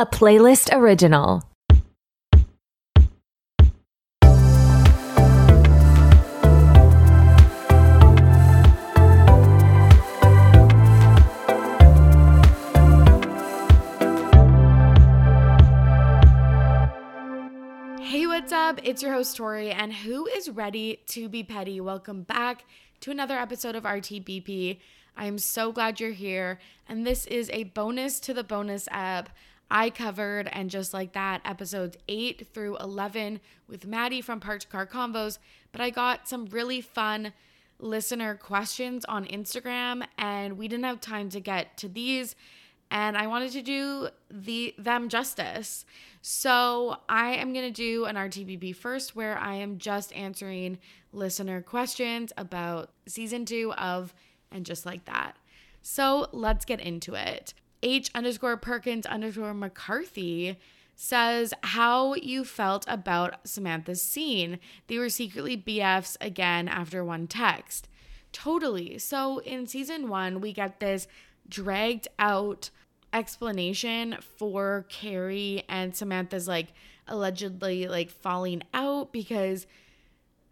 a Playlyst original. Hey, what's up? It's your host, Torry, and who is ready to be petty? Welcome back to another episode of RTBP. I am so glad you're here, and this is a bonus to the bonus app. I covered, and just like that, episodes 8 through 11 with Maddie from Parked Car Convos. But I got some really fun listener questions on Instagram, and we didn't have time to get to these and I wanted to do the them justice. So I am gonna do an RTBP first, where I am just answering listener questions about season two of and just like that. So let's get into it. H underscore Perkins underscore McCarthy says how you felt about Samantha's scene. They were secretly BFs again after one text. Totally. So in season one, we get this dragged out explanation for Carrie and Samantha's like allegedly like falling out because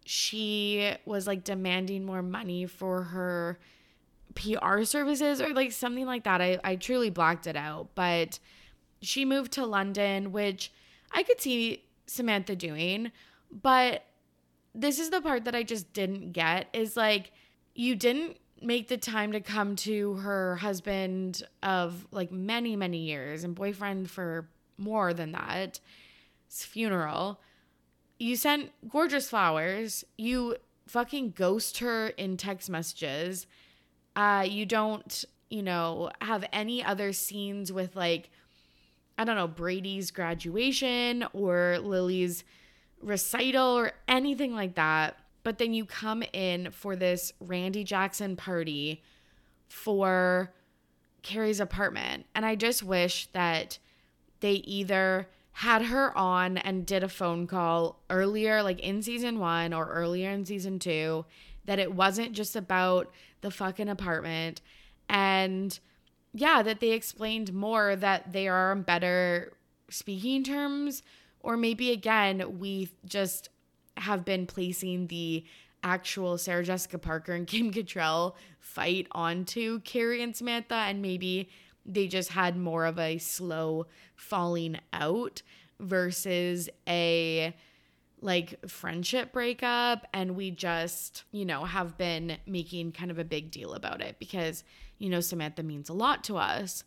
she was like demanding more money for her PR services or like something like that. I, I truly blacked it out. But she moved to London, which I could see Samantha doing. But this is the part that I just didn't get is like, you didn't make the time to come to her husband of like many, many years and boyfriend for more than that funeral. You sent gorgeous flowers. You fucking ghost her in text messages. Uh, you don't, you know, have any other scenes with like, I don't know, Brady's graduation or Lily's recital or anything like that but then you come in for this Randy Jackson party for Carrie's apartment. And I just wish that they either had her on and did a phone call earlier, like in season one or earlier in season two, that it wasn't just about the fucking apartment. And yeah, that they explained more that they are on better speaking terms. Or maybe again, we just have been placing the actual Sarah Jessica Parker and Kim Cattrall fight onto Carrie and Samantha, and maybe they just had more of a slow falling out versus a like friendship breakup and we just you know have been making kind of a big deal about it because you know Samantha means a lot to us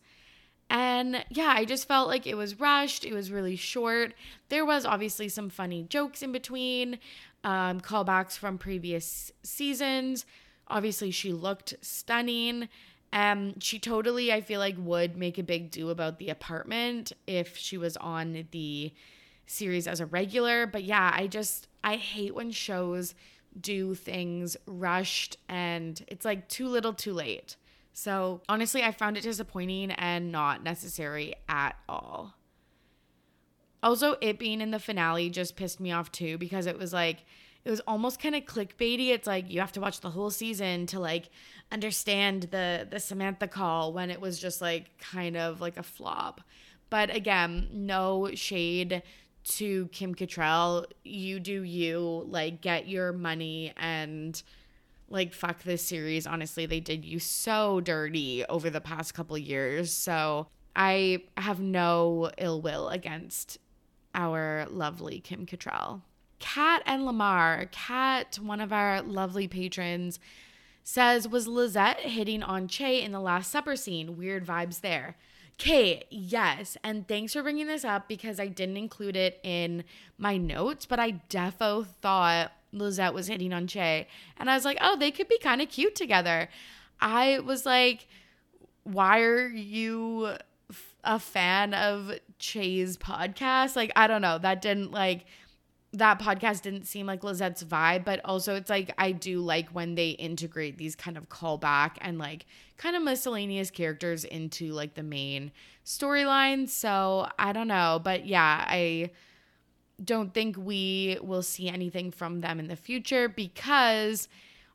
and yeah, I just felt like it was rushed. It was really short. There was obviously some funny jokes in between, um, callbacks from previous seasons. Obviously, she looked stunning. Um, she totally, I feel like, would make a big do about the apartment if she was on the series as a regular. But yeah, I just, I hate when shows do things rushed and it's like too little too late. So honestly, I found it disappointing and not necessary at all. Also, it being in the finale just pissed me off too because it was like, it was almost kind of clickbaity. It's like you have to watch the whole season to like understand the the Samantha call when it was just like kind of like a flop. But again, no shade to Kim Cattrall. You do you, like get your money and like fuck this series honestly they did you so dirty over the past couple years so i have no ill will against our lovely kim Cattrall. kat and lamar kat one of our lovely patrons says was lizette hitting on che in the last supper scene weird vibes there Kate, yes. And thanks for bringing this up because I didn't include it in my notes, but I defo thought Lizette was hitting on Che. And I was like, oh, they could be kind of cute together. I was like, why are you a fan of Che's podcast? Like, I don't know. That didn't like, that podcast didn't seem like Lizette's vibe, but also it's like I do like when they integrate these kind of callback and like kind of miscellaneous characters into like the main storyline. So I don't know. But yeah, I don't think we will see anything from them in the future because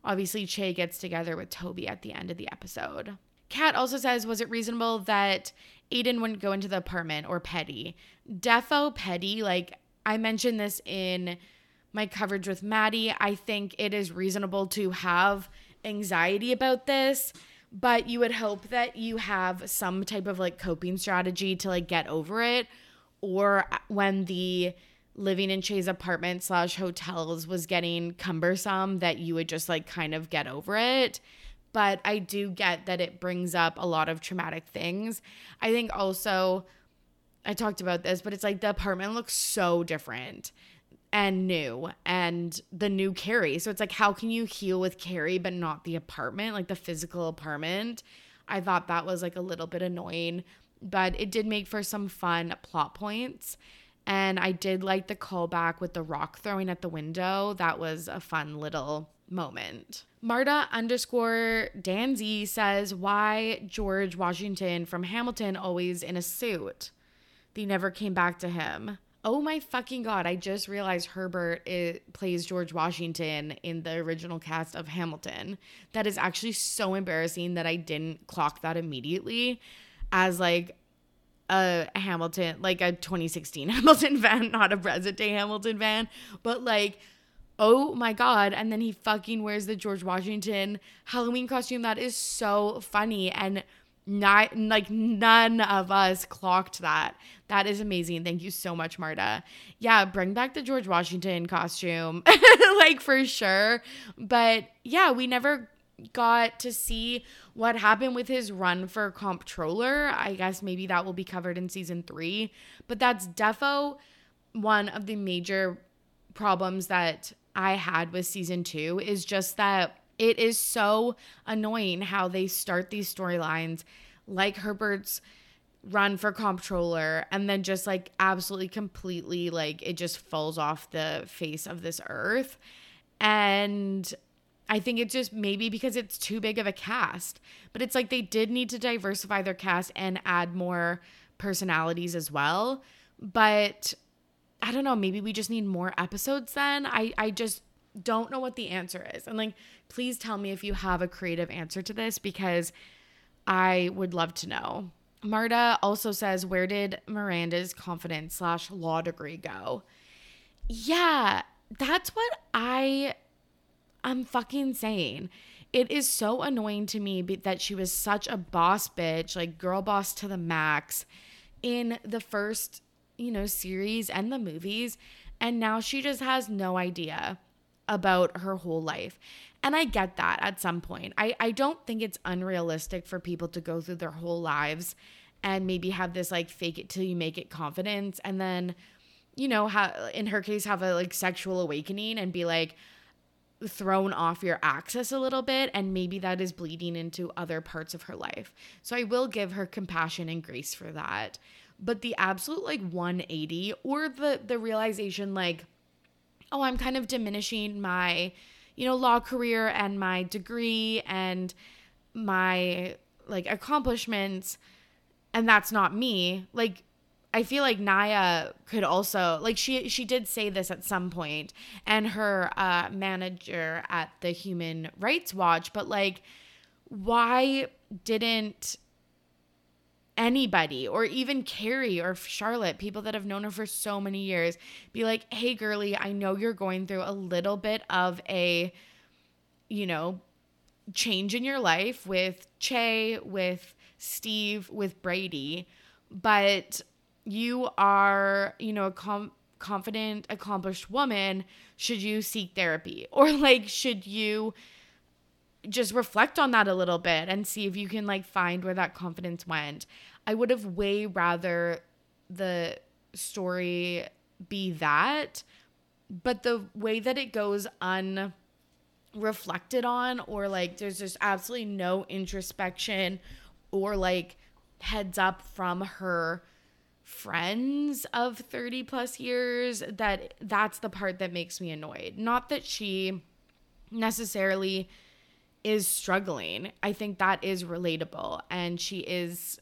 obviously Che gets together with Toby at the end of the episode. Kat also says, was it reasonable that Aiden wouldn't go into the apartment or petty. Defo petty, like I mentioned this in my coverage with Maddie. I think it is reasonable to have anxiety about this, but you would hope that you have some type of like coping strategy to like get over it. Or when the living in Che's apartment slash hotels was getting cumbersome, that you would just like kind of get over it. But I do get that it brings up a lot of traumatic things. I think also, I talked about this, but it's like the apartment looks so different and new and the new Carrie. So it's like, how can you heal with Carrie but not the apartment, like the physical apartment? I thought that was like a little bit annoying, but it did make for some fun plot points. And I did like the callback with the rock throwing at the window. That was a fun little moment. Marta underscore Danzy says, Why George Washington from Hamilton always in a suit? They never came back to him. Oh my fucking god, I just realized Herbert it, plays George Washington in the original cast of Hamilton. That is actually so embarrassing that I didn't clock that immediately as like a Hamilton, like a 2016 Hamilton fan, not a present day Hamilton fan, but like, oh my God. And then he fucking wears the George Washington Halloween costume. That is so funny. And not like none of us clocked that. That is amazing. Thank you so much, Marta. Yeah, bring back the George Washington costume, like for sure. But yeah, we never got to see what happened with his run for comptroller. I guess maybe that will be covered in season three. But that's defo one of the major problems that I had with season two is just that it is so annoying how they start these storylines like Herbert's run for comptroller and then just like absolutely completely like it just falls off the face of this earth. And I think it's just maybe because it's too big of a cast. But it's like they did need to diversify their cast and add more personalities as well. But I don't know, maybe we just need more episodes then. I I just don't know what the answer is. And like please tell me if you have a creative answer to this because I would love to know. Marta also says, Where did Miranda's confidence slash law degree go? Yeah, that's what I I'm fucking saying. It is so annoying to me that she was such a boss bitch, like girl boss to the max in the first, you know, series and the movies. And now she just has no idea about her whole life. And I get that at some point. I, I don't think it's unrealistic for people to go through their whole lives and maybe have this like fake it till you make it confidence and then, you know, ha- in her case, have a like sexual awakening and be like, thrown off your axis a little bit and maybe that is bleeding into other parts of her life. So I will give her compassion and grace for that. But the absolute like 180 or the the realization like oh, I'm kind of diminishing my you know law career and my degree and my like accomplishments and that's not me. Like I feel like Nya could also like she she did say this at some point and her uh manager at the Human Rights Watch but like why didn't anybody or even Carrie or Charlotte people that have known her for so many years be like hey girly I know you're going through a little bit of a you know change in your life with Che with Steve with Brady but you are, you know, a com- confident, accomplished woman, should you seek therapy? Or like, should you just reflect on that a little bit and see if you can like find where that confidence went? I would have way rather the story be that, but the way that it goes unreflected on, or like there's just absolutely no introspection or like heads up from her friends of 30 plus years that that's the part that makes me annoyed not that she necessarily is struggling i think that is relatable and she is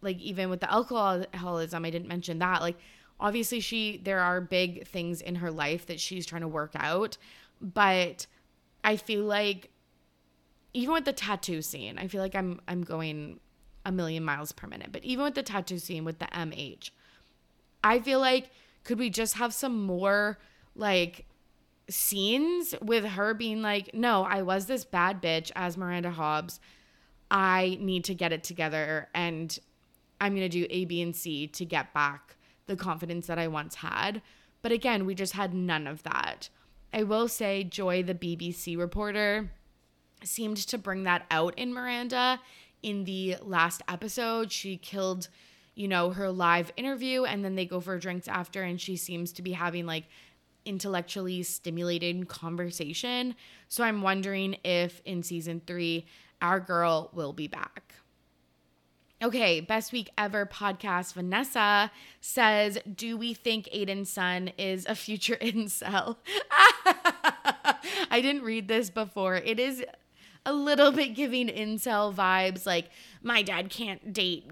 like even with the alcoholism i didn't mention that like obviously she there are big things in her life that she's trying to work out but i feel like even with the tattoo scene i feel like i'm i'm going a million miles per minute. But even with the tattoo scene with the MH, I feel like could we just have some more like scenes with her being like, no, I was this bad bitch as Miranda Hobbs. I need to get it together and I'm going to do A, B, and C to get back the confidence that I once had. But again, we just had none of that. I will say, Joy, the BBC reporter, seemed to bring that out in Miranda in the last episode. She killed, you know, her live interview and then they go for drinks after, and she seems to be having like intellectually stimulated conversation. So I'm wondering if in season three, our girl will be back. Okay, best week ever podcast. Vanessa says, Do we think Aiden's son is a future incel? I didn't read this before. It is a little bit giving incel vibes, like, my dad can't date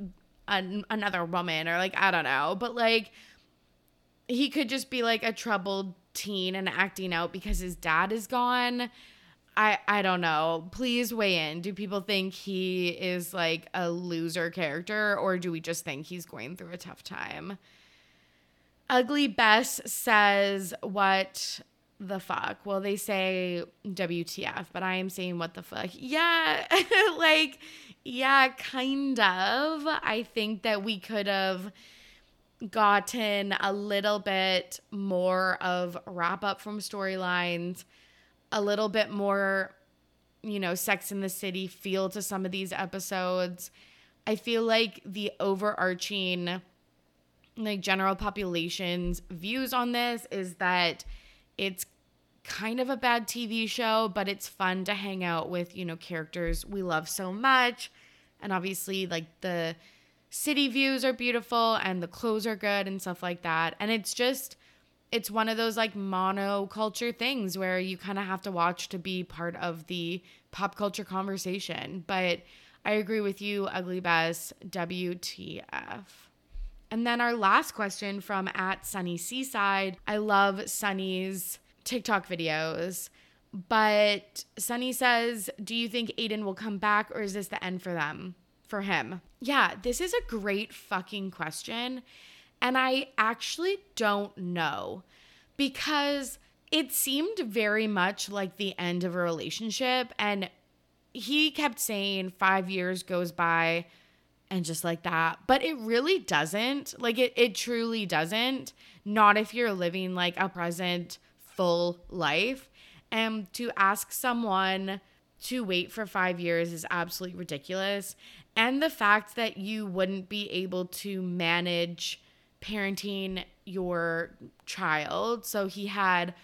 an- another woman, or like, I don't know. But like, he could just be like a troubled teen and acting out because his dad is gone. I I don't know. Please weigh in. Do people think he is like a loser character or do we just think he's going through a tough time? Ugly Bess says what the fuck? Well, they say WTF, but I am saying what the fuck. Yeah, like yeah, kind of. I think that we could have gotten a little bit more of wrap up from storylines a little bit more, you know, Sex in the City feel to some of these episodes. I feel like the overarching, like, general population's views on this is that it's kind of a bad TV show, but it's fun to hang out with, you know, characters we love so much. And obviously, like, the city views are beautiful and the clothes are good and stuff like that. And it's just, it's one of those like monoculture things where you kind of have to watch to be part of the pop culture conversation. But I agree with you, Ugly Bess, WTF. And then our last question from at Sunny Seaside. I love Sunny's TikTok videos. But Sunny says, Do you think Aiden will come back or is this the end for them? For him? Yeah, this is a great fucking question. And I actually don't know because it seemed very much like the end of a relationship. And he kept saying five years goes by and just like that. But it really doesn't. Like it, it truly doesn't. Not if you're living like a present full life. And to ask someone to wait for five years is absolutely ridiculous. And the fact that you wouldn't be able to manage parenting your child. So he had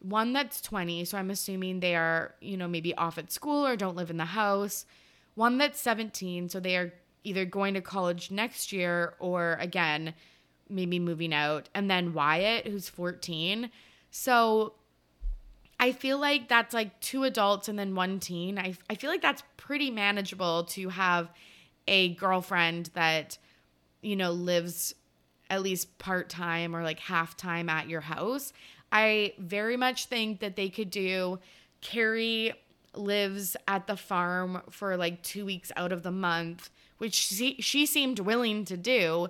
one that's 20, so I'm assuming they are, you know, maybe off at school or don't live in the house. One that's 17, so they are either going to college next year or again, maybe moving out. And then Wyatt, who's 14. So I feel like that's like two adults and then one teen. I, I feel like that's pretty manageable to have a girlfriend that, you know, lives at least part time or like half time at your house. I very much think that they could do Carrie lives at the farm for like two weeks out of the month, which she, she seemed willing to do.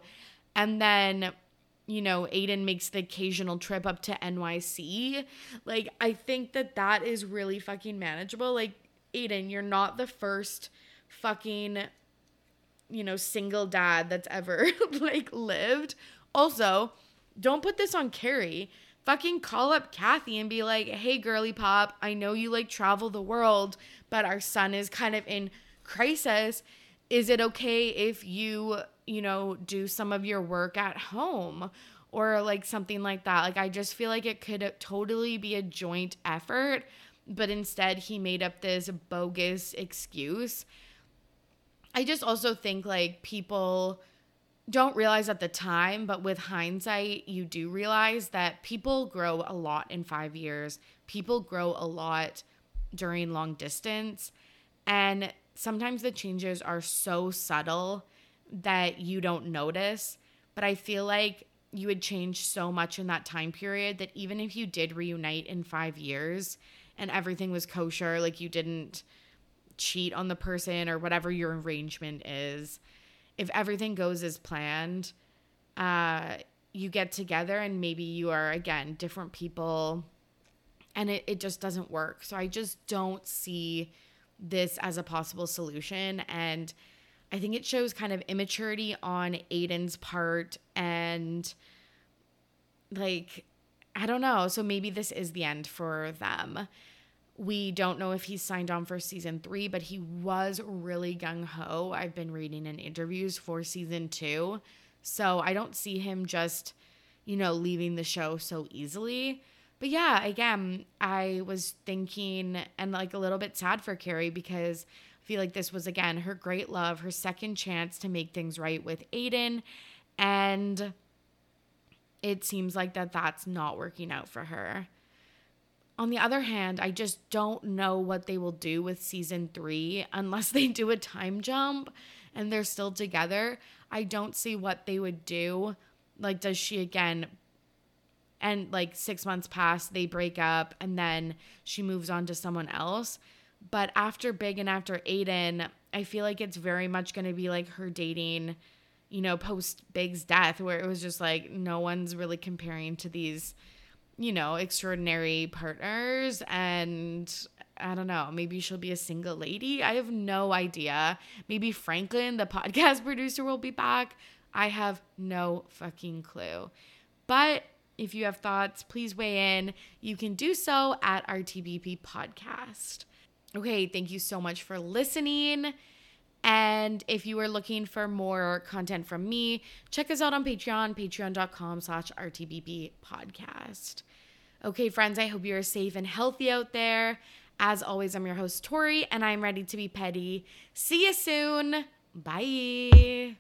And then, you know, Aiden makes the occasional trip up to NYC. Like, I think that that is really fucking manageable. Like, Aiden, you're not the first fucking you know, single dad that's ever like lived. Also, don't put this on Carrie. Fucking call up Kathy and be like, hey, girly pop, I know you like travel the world, but our son is kind of in crisis. Is it okay if you, you know, do some of your work at home? Or like something like that. Like, I just feel like it could totally be a joint effort, but instead he made up this bogus excuse I just also think like people don't realize at the time, but with hindsight, you do realize that people grow a lot in five years. People grow a lot during long distance. And sometimes the changes are so subtle that you don't notice. But I feel like you would change so much in that time period that even if you did reunite in five years and everything was kosher, like you didn't cheat on the person or whatever your arrangement is, if everything goes as planned, uh, you get together and maybe you are again different people and it, it just doesn't work. So I just don't see this as a possible solution. And I think it shows kind of immaturity on Aiden's part and like, I don't know. So maybe this is the end for them. We don't know if he's signed on for season three, but he was really gung ho. I've been reading in interviews for season two. So I don't see him just, you know, leaving the show so easily. But yeah, again, I was thinking and like a little bit sad for Carrie because I feel like this was again her great love, her second chance to make things right with Aiden. And it seems like that that's not working out for her. On the other hand, I just don't know what they will do with season three unless they do a time jump and they're still together. I don't see what they would do. Like, does she again? And like six months pass, they break up, and then she moves on to someone else. But after Big and after Aiden, I feel like it's very much going to be like her dating, you know, post Big's death, where it was just like no one's really comparing to these you know, extraordinary partners and I don't know, maybe she'll be a single lady. I have no idea. Maybe Franklin, the podcast producer, will be back. I have no fucking clue. But if you have thoughts, please weigh in. You can do so at our RTBP Podcast. Okay, thank you so much for listening. And if you are looking for more content from me, check us out on Patreon, patreon.com slash RTBP podcast. Okay, friends, I hope you are safe and healthy out there. As always, I'm your host, Torry, and I'm ready to be petty. See you soon. Bye.